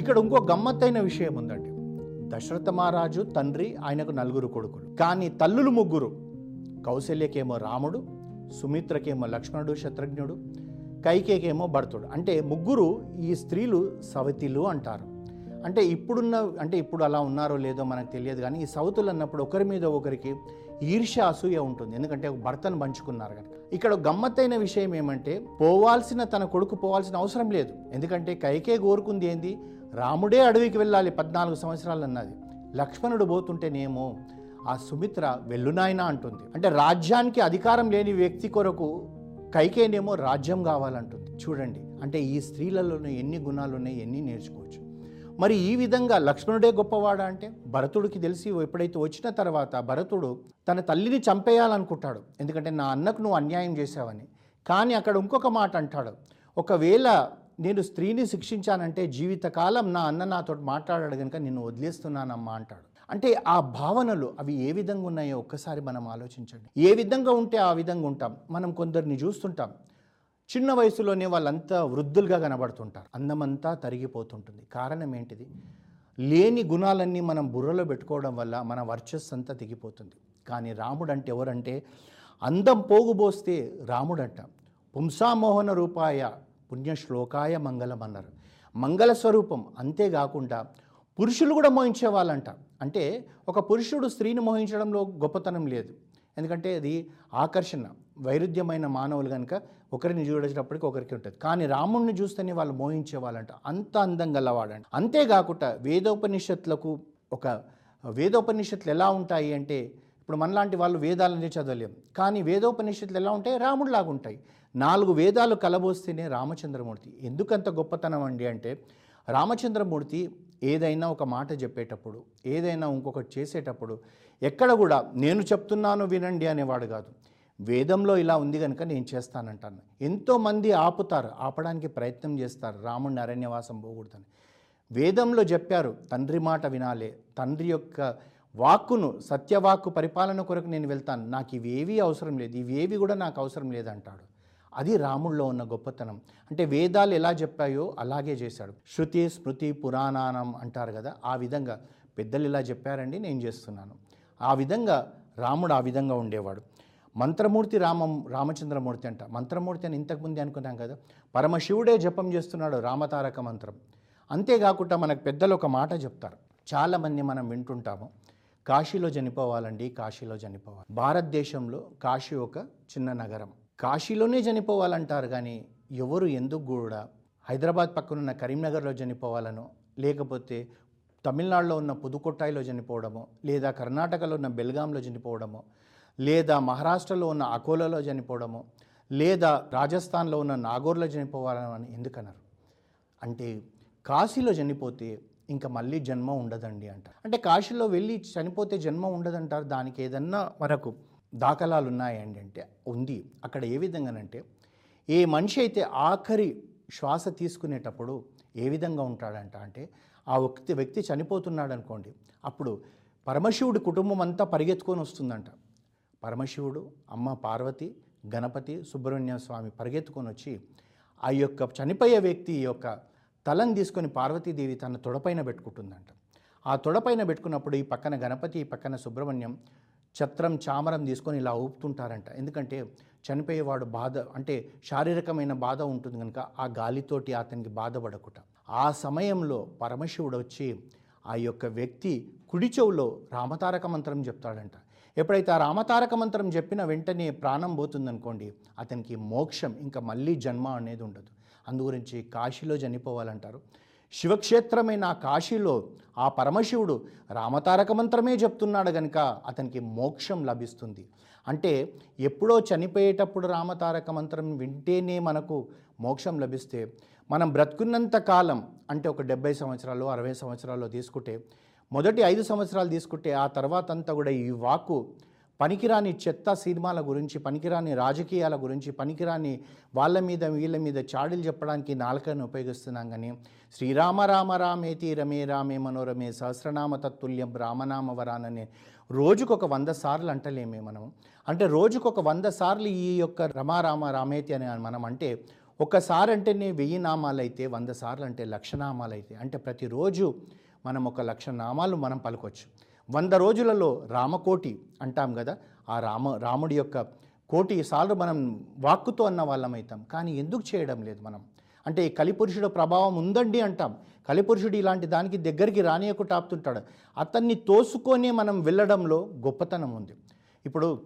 ఇక్కడ ఇంకో గమ్మత్తైన విషయం ఉందండి. దశరథ మహారాజు తండ్రి ఆయనకు నలుగురు కొడుకులు. కానీ తల్లులు ముగ్గురు. కౌశల్యకేమో రాముడు సుమిత్రకేమో లక్ష్మణుడు శత్రుఘ్నుడు కైకేకేమో భర్తుడు. అంటే ముగ్గురు ఈ స్త్రీలు సవతిలు అంటారు. అంటే ఇప్పుడున్న అంటే ఇప్పుడు అలా ఉన్నారో లేదో మనకు తెలియదు కానీ ఈ సవతులు అన్నప్పుడు ఒకరి మీద ఒకరికి ఈర్ష్య అసూయ ఉంటుంది. ఎందుకంటే ఒక భర్తను పంచుకున్నారు కనుక. ఇక్కడ గమ్మత్తైన విషయం ఏమంటే పోవాల్సిన తన కొడుకు పోవాల్సిన అవసరం లేదు. ఎందుకంటే కైకే కోరుకుంది ఏంది? రాముడే అడవికి వెళ్ళాలి పద్నాలుగు సంవత్సరాలు అన్నది. లక్ష్మణుడు పోతుంటేనేమో ఆ సుమిత్ర వెల్లునాయన అంటుంది. అంటే రాజ్యానికి అధికారం లేని వ్యక్తి కొరకు కైకేనేమో రాజ్యం కావాలంటుంది. చూడండి అంటే ఈ స్త్రీలలోనే ఎన్ని గుణాలు ఉన్నాయి ఎన్ని నేర్చుకోవచ్చు. మరి ఈ విధంగా లక్ష్మణుడే గొప్పవాడా అంటే? భరతుడికి తెలిసి ఎప్పుడైతే వచ్చిన తర్వాత భరతుడు తన తల్లిని చంపేయాలనుకుంటాడు. ఎందుకంటే నా అన్నకు నువ్వు అన్యాయం చేశావని. కానీ అక్కడ ఇంకొక మాట అంటాడు. ఒకవేళ నేను స్త్రీని శిక్షించానంటే జీవితకాలం నా అన్న నాతో మాట్లాడాడు కనుక నిన్ను వదిలేస్తున్నానమ్మా అంటాడు. అంటే ఆ భావనలు అవి ఏ విధంగా ఉన్నాయో ఒక్కసారి మనం ఆలోచించండి. ఏ విధంగా ఉంటే ఆ విధంగా ఉంటాం? మనం కొందరిని చూస్తుంటాం. చిన్న వయసులోనే వాళ్ళంతా వృద్ధులుగా కనబడుతుంటారు. అందమంతా తరిగిపోతుంటుంది. కారణం ఏంటిది? లేని గుణాలన్నీ మనం బుర్రలో పెట్టుకోవడం వల్ల మన వర్చస్సు అంతా తెగిపోతుంది. కానీ రాముడు అంటే ఎవరంటే అందం పోగుబోస్తే రాముడంట. పుంసామోహన రూపాయ పుణ్యశ్లోకాయ మంగళం అన్నారు మంగళ స్వరూపం అంతేకాకుండా పురుషులు కూడా మోహించే వాళ్ళంట అంటే ఒక పురుషుడు స్త్రీని మోహించడంలో గొప్పతనం లేదు. ఎందుకంటే అది ఆకర్షణ వైరుధ్యమైన మానవులు కనుక ఒకరిని చూడేటప్పటికి ఒకరికి ఉంటుంది. కానీ రాముణ్ణి చూస్తేనే వాళ్ళు మోహించే వాళ్ళంట అంత అందం గలవాడంట. అంతేకాకుండా వేదోపనిషత్తులకు ఒక వేదోపనిషత్తులు ఎలా ఉంటాయి అంటే ఇప్పుడు మనలాంటి వాళ్ళు వేదాలని చదవలేము కానీ వేదోపనిషత్తులు ఎలా ఉంటాయి? రాముడిలాగా ఉంటాయి. నాలుగు వేదాలు కలబోస్తేనే రామచంద్రమూర్తి. ఎందుకంత గొప్పతనం అండి అంటే రామచంద్రమూర్తి ఏదైనా ఒక మాట చెప్పేటప్పుడు ఏదైనా ఇంకొకటి చేసేటప్పుడు ఎక్కడ కూడా నేను చెప్తున్నాను వినండి అనేవాడు కాదు. వేదంలో ఇలా ఉంది కనుక నేను చేస్తానంటాను. ఎంతోమంది ఆపుతారు ఆపడానికి ప్రయత్నం చేస్తారు రాముడిని అరణ్యవాసం పోకూడదని వేదంలో చెప్పారు తండ్రి మాట వినాలే తండ్రి యొక్క వాక్కును సత్యవాక్కు పరిపాలన కొరకు నేను వెళ్తాను. నాకు ఇవేవీ అవసరం లేదు ఇవేవి కూడా నాకు అవసరం లేదంటాడు. అది రాముల్లో ఉన్న గొప్పతనం. అంటే వేదాలు ఎలా చెప్పాయో అలాగే చేశాడు. శృతి స్మృతి పురాణానం అంటారు కదా ఆ విధంగా పెద్దలు ఇలా చెప్పారండి నేను చేస్తున్నాను. ఆ విధంగా రాముడు ఆ విధంగా ఉండేవాడు. మంత్రమూర్తి రామం రామచంద్రమూర్తి అంట. మంత్రమూర్తి అని ఇంతకుముందే అనుకున్నాం కదా పరమశివుడే జపం చేస్తున్నాడు రామతారక మంత్రం. అంతేకాకుండా మనకు పెద్దలు ఒక మాట చెప్తారు. చాలామంది మనం వింటుంటాము కాశీలో చనిపోవాలండి కాశీలో చనిపోవాలి. భారతదేశంలో కాశీ ఒక చిన్న నగరం. కాశీలోనే చనిపోవాలంటారు కానీ ఎవరు ఎందుకు కూడా? హైదరాబాద్ పక్కనున్న కరీంనగర్లో చనిపోవాలనో లేకపోతే తమిళనాడులో ఉన్న పుదుకొట్టాయిలో చనిపోవడమో లేదా కర్ణాటకలో ఉన్న బెల్గాంలో చనిపోవడమో లేదా మహారాష్ట్రలో ఉన్న అకోలాలో చనిపోవడమో లేదా రాజస్థాన్లో ఉన్న నాగోర్లో చనిపోవాలని ఎందుకన్నారు? అంటే కాశీలో చనిపోతే ఇంకా మళ్ళీ జన్మ ఉండదండి అంటారు అంటే కాశీలో వెళ్ళి చనిపోతే జన్మ ఉండదంటారు దానికి ఏదన్నా మనకు దాఖలాలు ఉన్నాయండి అంటే ఉంది. అక్కడ ఏ విధంగానంటే ఏ మనిషి అయితే ఆఖరి శ్వాస తీసుకునేటప్పుడు ఏ విధంగా ఉంటాడంట అంటే ఆ వ్యక్తి వ్యక్తి చనిపోతున్నాడు అనుకోండి అప్పుడు పరమశివుడి కుటుంబం అంతా పరిగెత్తుకొని వస్తుందంట. పరమశివుడు అమ్మ పార్వతి గణపతి సుబ్రహ్మణ్య స్వామి పరిగెత్తుకొని వచ్చి ఆ యొక్క చనిపోయే వ్యక్తి యొక్క తలను తీసుకొని పార్వతీదేవి తన తొడపైన పెట్టుకుంటుందంట. ఆ తొడపైన పెట్టుకున్నప్పుడు ఈ పక్కన గణపతి ఈ పక్కన సుబ్రహ్మణ్యం ఛత్రం చామరం తీసుకొని ఇలా ఊపుతుంటారంట. ఎందుకంటే చనిపోయేవాడు బాధ అంటే శారీరకమైన బాధ ఉంటుంది కనుక ఆ గాలితోటి అతనికి బాధపడకుట. ఆ సమయంలో పరమశివుడు వచ్చి ఆ యొక్క వ్యక్తి కుడి చెవులో రామతారక మంత్రం చెప్తాడంట. ఎప్పుడైతే ఆ రామతారక మంత్రం చెప్పిన వెంటనే ప్రాణం పోతుందనుకోండి అతనికి మోక్షం ఇంకా మళ్ళీ జన్మ అనేది ఉండదు. అందుగురించి కాశీలో చనిపోవాలంటారు. శివక్షేత్రమైన కాశీలో ఆ పరమశివుడు రామతారక మంత్రమే చెప్తున్నాడు కనుక అతనికి మోక్షం లభిస్తుంది. అంటే ఎప్పుడో చనిపోయేటప్పుడు రామతారక మంత్రం వింటేనే మనకు మోక్షం లభిస్తే మనం బ్రతుకున్నంత కాలం అంటే ఒక డెబ్బై సంవత్సరాలు అరవై సంవత్సరాలు తీసుకుంటే మొదటి ఐదు సంవత్సరాలు తీసుకుంటే ఆ తర్వాత అంతా కూడా ఈ వాక్కు పనికిరాని చెత్త సినిమాల గురించి పనికిరాని రాజకీయాల గురించి పనికిరాని వాళ్ళ మీద వీళ్ళ మీద చాడీలు చెప్పడానికి నాలుకను ఉపయోగిస్తున్నాం కానీ శ్రీరామ రామ రామేతి రమే రామే మనోరమే సహస్రనామ తత్తుల్యం రామనామ వరాననే రోజుకొక వంద సార్లు అంటలేమే మనం. అంటే రోజుకొక వంద సార్లు ఈ యొక్క రమారామ రామేతి అని మనం అంటే ఒకసారి అంటేనే వెయ్యి నామాలు అయితే వంద సార్లు అంటే లక్ష నామాలు అయితే అంటే ప్రతిరోజు మనం ఒక లక్ష నామాలు మనం పలకొచ్చు. వంద రోజులలో రామకోటి అంటాం కదా. ఆ రామ రాముడి యొక్క కోటి సార్లు మనం వాక్కుతో అన్న వాళ్ళం అవుతాం. కానీ ఎందుకు చేయడం లేదు మనం? అంటే ఈ కలిపురుషుడు ప్రభావం ఉందండి అంటాం. కలిపురుషుడు ఇలాంటి దానికి దగ్గరికి రానియకుండా ఆపుతుంటాడు. అతన్ని తోసుకొని మనం వెళ్ళడంలో గొప్పతనం ఉంది. ఇప్పుడు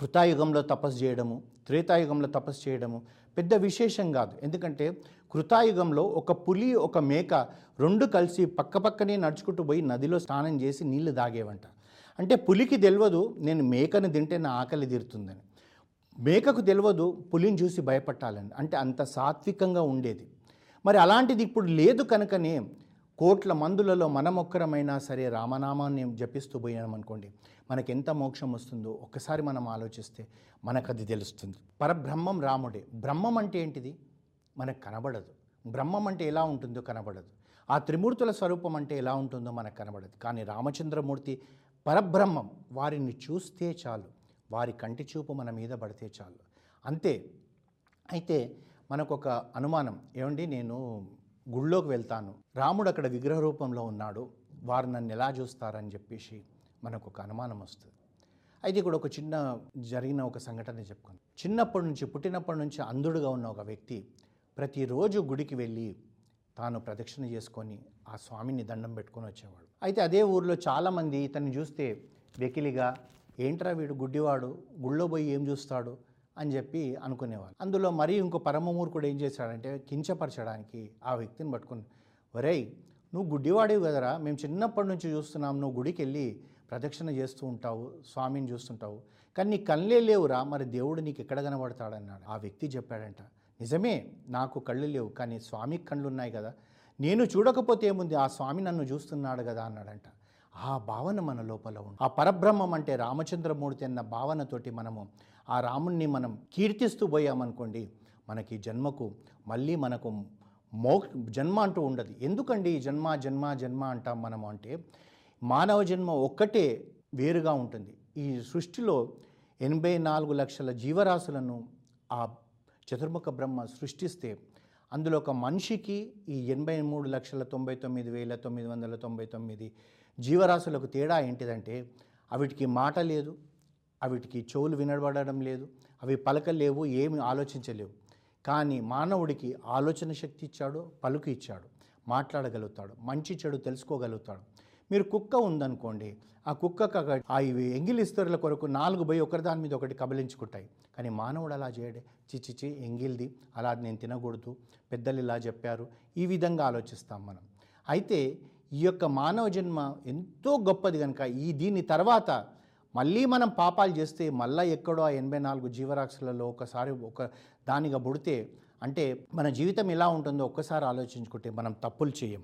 కృతాయుగంలో తపస్సు చేయడము త్రేతాయుగంలో తపస్సు చేయడము పెద్ద విశేషం కాదు. ఎందుకంటే కృతాయుగంలో ఒక పులి ఒక మేక రెండు కలిసి పక్కపక్కనే నడుచుకుంటూ పోయి నదిలో స్నానం చేసి నీళ్ళు దాగేవంట అంటే పులికి తెలియదు నేను మేకను తింటే నా ఆకలి తీరుతుందని. మేకకు తెలియదు పులిని చూసి భయపట్టాలని. అంటే అంత సాత్వికంగా ఉండేది. మరి అలాంటిది ఇప్పుడు లేదు కనుకనే కోట్ల మందులలో మనమొక్కరమైనా సరే రామనామాన్ని జపిస్తూ పోయామనుకోండి మనకి ఎంత మోక్షం వస్తుందో ఒక్కసారి మనం ఆలోచిస్తే మనకు అది తెలుస్తుంది. పరబ్రహ్మం రాముడే. బ్రహ్మం అంటే ఏంటిది? మనకు కనబడదు. బ్రహ్మం అంటే ఎలా ఉంటుందో కనబడదు. ఆ త్రిమూర్తుల స్వరూపం అంటే ఎలా ఉంటుందో మనకు కనబడదు. కానీ రామచంద్రమూర్తి పరబ్రహ్మం. వారిని చూస్తే చాలు. వారి కంటి చూపు మన మీద పడితే చాలు. అంతే. అయితే మనకు ఒక అనుమానం. ఏమండి నేను గుళ్ళోకి వెళ్తాను. రాముడు అక్కడ విగ్రహ రూపంలో ఉన్నాడు. వారు నన్ను ఎలా చూస్తారని చెప్పేసి మనకు ఒక అనుమానం వస్తుంది. అయితే ఇక్కడ ఒక చిన్న జరిగిన ఒక సంఘటన చెప్పుకోండి చిన్నప్పటి నుంచి పుట్టినప్పటి నుంచి అంధుడుగా ఉన్న ఒక వ్యక్తి ప్రతిరోజు గుడికి వెళ్ళి తాను ప్రదక్షిణ చేసుకొని ఆ స్వామిని దండం పెట్టుకొని వచ్చేవాడు. అయితే అదే ఊర్లో చాలామంది ఇతన్ని చూస్తే వెకిలిగా ఏంట్రా వీడు గుడ్డివాడు? గుళ్ళో పోయి ఏం చూస్తాడు? అని చెప్పి అనుకునేవాళ్ళు. అందులో మరీ ఇంకో పరమమూర్ఖుడు ఏం చేశాడంటే కించపరచడానికి ఆ వ్యక్తిని పట్టుకుని ఒరేయ్ నువ్వు గుడ్డివాడివి కదరా మేము చిన్నప్పటి నుంచి చూస్తున్నాం నువ్వు గుడికి వెళ్ళి ప్రదక్షిణ చేస్తూ ఉంటావు స్వామిని చూస్తుంటావు కానీ నీ కళ్ళే లేవురా మరి దేవుడు నీకు ఎక్కడ కనబడతాడన్నాడు. ఆ వ్యక్తి చెప్పాడంట నిజమే నాకు కళ్ళు లేవు కానీ స్వామికి కళ్ళు ఉన్నాయి కదా నేను చూడకపోతే ఏముంది ఆ స్వామి నన్ను చూస్తున్నాడు కదా అన్నాడంట. ఆ భావన మన లోపల ఉంది ఆ పరబ్రహ్మం అంటే రామచంద్రమూర్తి అన్న భావనతోటి మనము ఆ రాముణ్ణి మనం కీర్తిస్తూ పోయామనుకోండి మనకి జన్మకు మళ్ళీ మనకు మో జన్మ అంటూ ఉండదు. ఎందుకండి జన్మ జన్మ జన్మ అంటాం మనము అంటే మానవ జన్మ ఒక్కటే వేరుగా ఉంటుంది. ఈ సృష్టిలో ఎనభై నాలుగు లక్షల జీవరాశులను ఆ చతుర్ముఖ బ్రహ్మ సృష్టిస్తే అందులో ఒక మనిషికి ఈ ఎనభై మూడు లక్షల తొంభై తొమ్మిది వేల తొమ్మిది వందల తొంభై తొమ్మిది జీవరాశులకు తేడా ఏంటిదంటే అవిటికి మాట లేదు అవిటికి చెవులు వినబడడం లేదు అవి పలకలేవు ఏమి ఆలోచించలేవు. కానీ మానవుడికి ఆలోచన శక్తి ఇచ్చాడు పలుకు ఇచ్చాడు మాట్లాడగలుగుతాడు మంచి చెడు తెలుసుకోగలుగుతాడు. మీరు కుక్క ఉందనుకోండి ఆ కుక్కకు ఆ ఇవి ఎంగిలిస్తరుల కొరకు నాలుగు పోయి ఒకరి దాని మీద ఒకటి కబలించుకుంటాయి కానీ మానవుడు అలా చేయడే. చిచిచి ఎంగిల్ది. అలా నేను తినకూడదు. పెద్దలు ఇలా చెప్పారు. ఈ విధంగా ఆలోచిస్తాం మనం. అయితే ఈ యొక్క మానవ జన్మ ఎంతో గొప్పది కనుక ఈ దీని తర్వాత మళ్ళీ మనం పాపాలు చేస్తే మళ్ళీ ఎక్కడో ఆ ఎనభై నాలుగు జీవరాశులలో ఒకసారి ఒక దానిగా పుడితే అంటే మన జీవితం ఎలా ఉంటుందో ఒక్కసారి ఆలోచించుకుంటే మనం తప్పులు చేయం.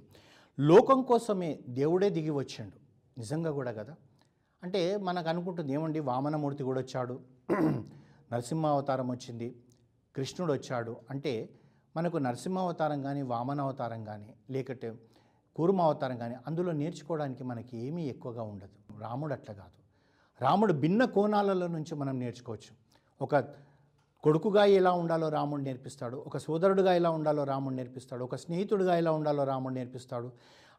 లోకం కోసమే దేవుడే దిగి వచ్చాడు. నిజంగా కూడా కదా? అంటే మనకు అనుకుంటుంది ఏమండి వామనమూర్తి కూడా వచ్చాడు. నరసింహ అవతారం వచ్చింది. కృష్ణుడు వచ్చాడు. అంటే మనకు నరసింహ అవతారం కానీ వామన అవతారం కానీ లేకపోతే కూర్మ అవతారం కానీ అందులో నేర్చుకోవడానికి మనకి ఏమీ ఎక్కువగా ఉండదు. రాముడు అట్లా కాదు. రాముడు భిన్న కోణాలలో నుంచి మనం నేర్చుకోవచ్చు. ఒక కొడుకుగా ఎలా ఉండాలో రాముడు నేర్పిస్తాడు. ఒక సోదరుడుగా ఎలా ఉండాలో రాముడు నేర్పిస్తాడు. ఒక స్నేహితుడిగా ఎలా ఉండాలో రాముడు నేర్పిస్తాడు.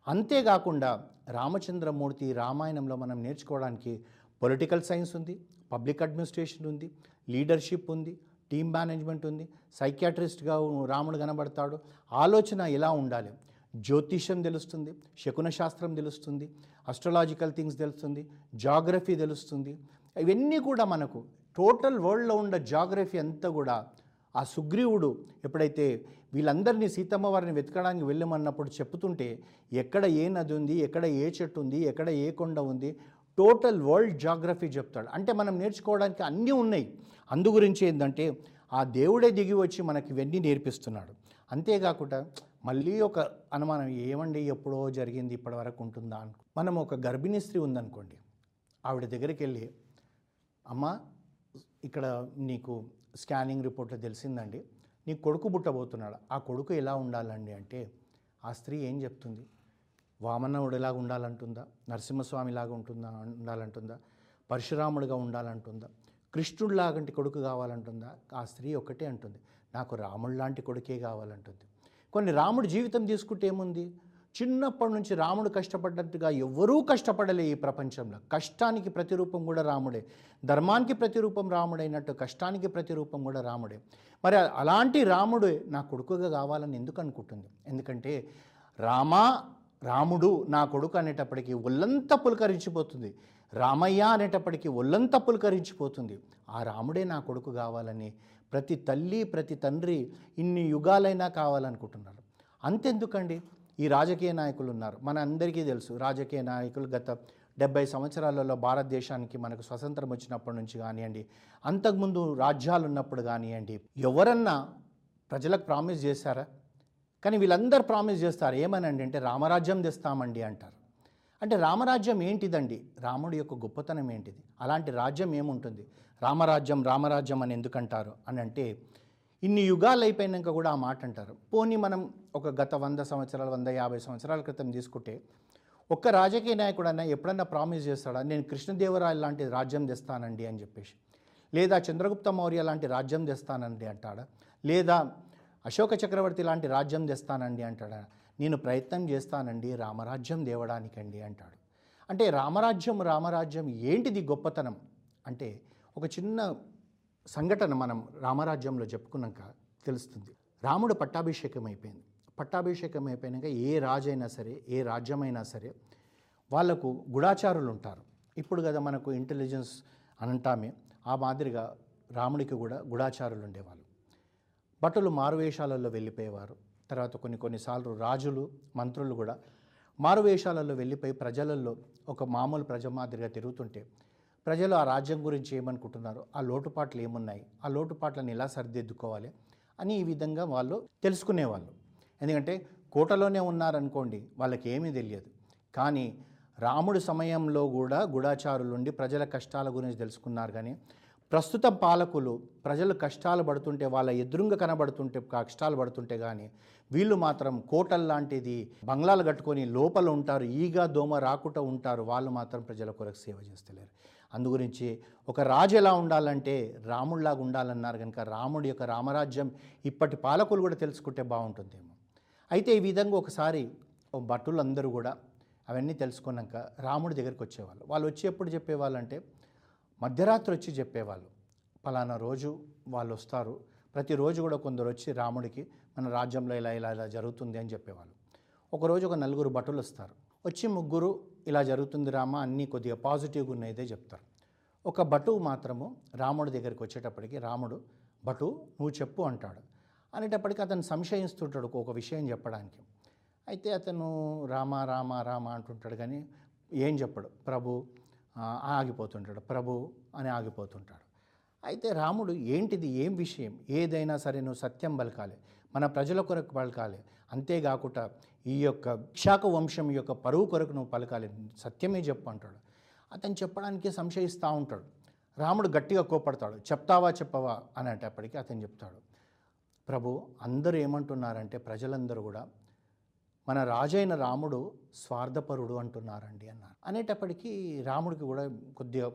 అంతేకాకుండా రామచంద్రమూర్తి రామాయణంలో మనం నేర్చుకోవడానికి పొలిటికల్ సైన్స్ ఉంది పబ్లిక్ అడ్మినిస్ట్రేషన్ ఉంది లీడర్షిప్ ఉంది టీమ్ మేనేజ్మెంట్ ఉంది సైకియాట్రిస్ట్గా రాముడు కనబడతాడు. ఆలోచన ఎలా ఉండాలి? జ్యోతిష్యం తెలుస్తుంది శకున శాస్త్రం తెలుస్తుంది అస్ట్రలాజికల్ థింగ్స్ తెలుస్తుంది జాగ్రఫీ తెలుస్తుంది. ఇవన్నీ కూడా మనకు టోటల్ వరల్డ్లో ఉన్న జాగ్రఫీ అంతా కూడా ఆ సుగ్రీవుడు ఎప్పుడైతే వీళ్ళందరినీ సీతమ్మ వారిని వెతకడానికి వెళ్ళమన్నప్పుడు చెప్తుంటే ఎక్కడ ఏ నది ఉంది ఎక్కడ ఏ చెట్టు ఉంది ఎక్కడ ఏ కొండ ఉంది టోటల్ వరల్డ్ జాగ్రఫీ చెప్తాడు. అంటే మనం నేర్చుకోవడానికి అన్నీ ఉన్నాయి. అందు గురించి ఏంటంటే ఆ దేవుడే దిగి వచ్చి మనకి ఇవన్నీ నేర్పిస్తున్నాడు. అంతేకాకుండా మళ్ళీ ఒక అనుమానం ఏమండి ఎప్పుడో జరిగింది ఇప్పటివరకు ఉంటుందా అనుకో మనం ఒక గర్భిణీ స్త్రీ ఉందనుకోండి. ఆవిడ దగ్గరికి వెళ్ళి అమ్మ ఇక్కడ నీకు స్కానింగ్ రిపోర్ట్లో తెలిసిందండి. నీ కొడుకు పుట్టబోతున్నాడు. ఆ కొడుకు ఎలా ఉండాలండి? అంటే ఆ స్త్రీ ఏం చెప్తుంది? వామనవుడిలాగా ఉండాలంటుందా? నరసింహస్వామిలాగా ఉంటుందా? ఉండాలంటుందా? పరశురాముడిగా ఉండాలంటుందా? కృష్ణుడిలాగంటి కొడుకు కావాలంటుందా? ఆ స్త్రీ ఒకటే అంటుంది. నాకు రాముడు లాంటి కొడుకే కావాలంటుంది. కొన్ని రాముడి జీవితం తీసుకుంటే ఏముంది? చిన్నప్పటి నుంచి రాముడు కష్టపడ్డట్టుగా ఎవరూ కష్టపడలే ఈ ప్రపంచంలో. కష్టానికి ప్రతిరూపం కూడా రాముడే. ధర్మానికి ప్రతిరూపం రాముడైనట్టు కష్టానికి ప్రతిరూపం కూడా రాముడే. మరి అలాంటి రాముడు నా కొడుకుగా కావాలని ఎందుకు అనుకుంటుంది? ఎందుకంటే రామా రాముడు నా కొడుకు అనేటప్పటికీ ఒళ్ళంతా పులకరించిపోతుంది. రామయ్య అనేటప్పటికీ ఒళ్ళంతా పులకరించిపోతుంది. ఆ రాముడే నా కొడుకు కావాలని ప్రతి తల్లి ప్రతి తండ్రి ఇన్ని యుగాలైనా కావాలనుకుంటున్నారు. అంతెందుకండి? ఈ రాజకీయ నాయకులు ఉన్నారు. మన అందరికీ తెలుసు రాజకీయ నాయకులు గత డెబ్బై సంవత్సరాలలో భారతదేశానికి మనకు స్వతంత్రం వచ్చినప్పటి నుంచి కానివ్వండి అంతకుముందు రాజ్యాలు ఉన్నప్పుడు కానివ్వండి ఎవరన్నా ప్రజలకు ప్రామిస్ చేశారా? కానీ వీళ్ళందరూ ప్రామిస్ చేస్తారు. ఏమనండి అంటే రామరాజ్యం తెస్తామండి అంటారు. అంటే రామరాజ్యం ఏంటిదండి? రాముడి యొక్క గొప్పతనం ఏంటిది? అలాంటి రాజ్యం ఏముంటుంది? రామరాజ్యం రామరాజ్యం అని ఎందుకంటారు? అని అంటే ఇన్ని యుగాలు అయిపోయినాక కూడా ఆ మాట అంటారు. పోనీ మనం ఒక గత వంద సంవత్సరాలు వంద యాభై సంవత్సరాల క్రితం తీసుకుంటే ఒక్క రాజకీయ నాయకుడన్నా ఎప్పుడన్నా ప్రామిస్ చేస్తాడా? నేను కృష్ణదేవరాయలు లాంటి రాజ్యం తెస్తానండి అని చెప్పేసి. లేదా చంద్రగుప్త మౌర్య లాంటి రాజ్యం తెస్తానండి అంటాడా? లేదా అశోక చక్రవర్తి లాంటి రాజ్యం తెస్తానండి అంటాడు? నేను ప్రయత్నం చేస్తానండి రామరాజ్యం దేవడానికండి అంటాడు. అంటే రామరాజ్యం రామరాజ్యం ఏంటిది గొప్పతనం? అంటే ఒక చిన్న సంఘటన మనం రామరాజ్యంలో చెప్పుకున్నాక తెలుస్తుంది. రాముడు పట్టాభిషేకం అయిపోయింది పట్టాభిషేకం అయిపోయినాక ఏ రాజైనా సరే ఏ రాజ్యమైనా సరే వాళ్ళకు గుడాచారులు ఉంటారు ఇప్పుడు కదా మనకు ఇంటెలిజెన్స్ అనంటామే ఆ మాదిరిగా రాముడికి కూడా గుడాచారులు ఉండేవాళ్ళు భటులు మారువేషాలలో వెళ్ళిపోయేవారు. తర్వాత కొన్ని కొన్నిసార్లు రాజులు మంత్రులు కూడా మారువేషాలలో వెళ్ళిపోయి ప్రజలలో ఒక మామూలు ప్రజ మాదిరిగా తిరుగుతుంటే ప్రజలు ఆ రాజ్యం గురించి ఏమనుకుంటున్నారు? ఆ లోటుపాట్లు ఏమున్నాయి? ఆ లోటుపాట్లను ఎలా సరిదిద్దుకోవాలి? అని ఈ విధంగా వాళ్ళు తెలుసుకునేవాళ్ళు. ఎందుకంటే కోటలోనే ఉన్నారనుకోండి వాళ్ళకి ఏమీ తెలియదు. కానీ రాముడి సమయంలో కూడా గూఢాచారులుండి ప్రజల కష్టాల గురించి తెలుసుకున్నారు కానీ ప్రస్తుత పాలకులు ప్రజలు కష్టాలు పడుతుంటే వాళ్ళ ఎదురుంగా కనబడుతుంటే కష్టాలు పడుతుంటే కానీ వీళ్ళు మాత్రం కోటల్ లాంటిది బంగ్లాలు కట్టుకొని లోపల ఉంటారు ఈగా దోమ రాకుండా ఉంటారు వాళ్ళు మాత్రం ప్రజల కొరకు సేవ చేస్తలేరు. అందుగురించి ఒక రాజు ఎలా ఉండాలంటే రాముడిలాగా ఉండాలన్నారు కనుక రాముడి యొక్క రామరాజ్యం ఇప్పటి పాలకులు కూడా తెలుసుకుంటే బాగుంటుందేమో. అయితే ఈ విధంగా ఒకసారి భటులందరూ కూడా అవన్నీ తెలుసుకున్నాక రాముడి దగ్గరికి వచ్చేవాళ్ళు. వాళ్ళు వచ్చి ఎప్పుడు చెప్పేవాళ్ళంటే మధ్యరాత్రి వచ్చి చెప్పేవాళ్ళు. పలానా రోజు వాళ్ళు వస్తారు ప్రతిరోజు కూడా కొందరు వచ్చి రాముడికి మన రాజ్యంలో ఇలా ఇలా ఇలా జరుగుతుంది అని చెప్పేవాళ్ళు. ఒకరోజు ఒక నలుగురు భటులు వస్తారు వచ్చి ముగ్గురు ఇలా జరుగుతుంది రామా అన్నీ కొద్దిగా పాజిటివ్గా ఉన్నాయిదే చెప్తారు. ఒక భటు మాత్రము రాముడి దగ్గరికి వచ్చేటప్పటికి రాముడు భటు నువ్వు చెప్పు అంటాడు. అనేటప్పటికి అతను సంశయిస్తుంటాడు ఒక విషయం చెప్పడానికి. అయితే అతను రామ రామ రామ అంటుంటాడు కానీ ఏం చెప్పడు. ప్రభు ఆగిపోతుంటాడు. ప్రభు అని ఆగిపోతుంటాడు. అయితే రాముడు ఏంటిది? ఏం విషయం? ఏదైనా సరే నువ్వు సత్యం పలకాలి. మన ప్రజల కొరకు పలకాలి. అంతేకాకుండా ఈ యొక్క విశాఖ వంశం యొక్క పరువు కొరకు నువ్వు పలకాలి. సత్యమే చెప్పు అంటాడు. అతను చెప్పడానికి సంశయిస్తూ ఉంటాడు. రాముడు గట్టిగా కోపడతాడు చెప్తావా చెప్పవా అనేటప్పటికీ అతను చెప్తాడు. ప్రభు అందరూ ఏమంటున్నారంటే ప్రజలందరూ కూడా మన రాజైన రాముడు స్వార్థపరుడు అంటున్నారండి అన్నారు. అనేటప్పటికీ రాముడికి కూడా కొద్దిగా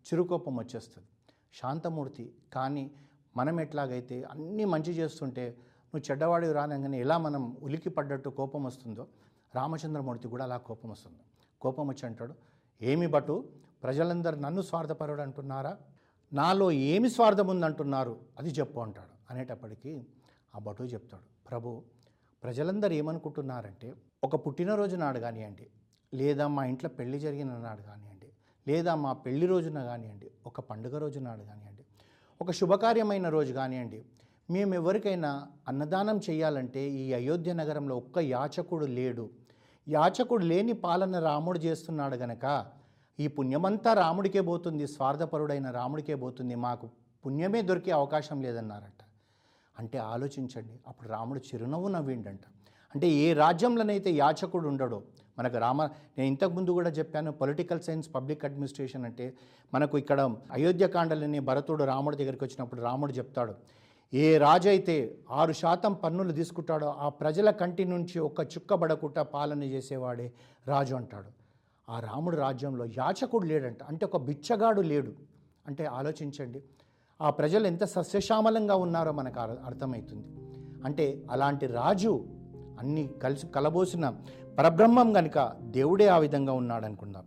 చిరుకోపం వచ్చేస్తుంది. శాంతమూర్తి కానీ మనం ఎట్లాగైతే అన్నీ మంచి చేస్తుంటే నువ్వు చెడ్డవాడివి రానంగానే ఎలా మనం ఉలికి పడ్డట్టు కోపం వస్తుందో రామచంద్రమూర్తి కూడా అలా కోపం వస్తుంది. కోపం వచ్చి అంటాడు ఏమి బటు ప్రజలందరూ నన్ను స్వార్థపరుడు అంటున్నారా? నాలో ఏమి స్వార్థం ఉందంటున్నారు అది చెప్పు అంటాడు. అనేటప్పటికీ ఆ భటు చెప్తాడు ప్రభు ప్రజలందరూ ఏమనుకుంటున్నారంటే ఒక పుట్టినరోజు నాడు కానివ్వండి లేదా మా ఇంట్లో పెళ్ళి జరిగిన నాడు కానివ్వండి లేదా మా పెళ్ళి రోజున కానివ్వండి ఒక పండుగ రోజు నాడు కానివ్వండి ఒక శుభకార్యమైన రోజు కానివ్వండి మేము ఎవరికైనా అన్నదానం చేయాలంటే ఈ అయోధ్య నగరంలో ఒక్క యాచకుడు లేడు. యాచకుడు లేని పాలన రాముడు చేస్తున్నాడు గనక ఈ పుణ్యమంతా రాముడికే పోతుంది స్వార్థపరుడైన రాముడికే పోతుంది మాకు పుణ్యమే దొరికే అవకాశం లేదన్నారట. అంటే ఆలోచించండి. అప్పుడు రాముడు చిరునవ్వు నవ్విండంట. అంటే ఏ రాజ్యంలోనైతే యాచకుడు ఉండడో మనకు రామ నేను ఇంతకుముందు కూడా చెప్పాను పొలిటికల్ సైన్స్ పబ్లిక్ అడ్మినిస్ట్రేషన్ అంటే మనకు ఇక్కడ అయోధ్యకాండలని భరతుడు రాముడి దగ్గరికి వచ్చినప్పుడు రాముడు చెప్తాడు ఏ రాజు అయితే ఆరు శాతం పన్నులు తీసుకుంటాడో ఆ ప్రజల కంటి నుంచి ఒక్క చుక్కబడకుండా పాలన చేసేవాడే రాజు అంటాడు. ఆ రాముడు రాజ్యంలో యాచకుడు లేడంట. అంటే ఒక బిచ్చగాడు లేడు. అంటే ఆలోచించండి. ఆ ప్రజలు ఎంత సస్యశ్యామలంగా ఉన్నారో మనకు అర్థమవుతుంది అంటే అలాంటి రాజు అన్ని కలిసి కలబోసిన పరబ్రహ్మం గనుక దేవుడే ఆ విధంగా ఉన్నాడనుకుందాం.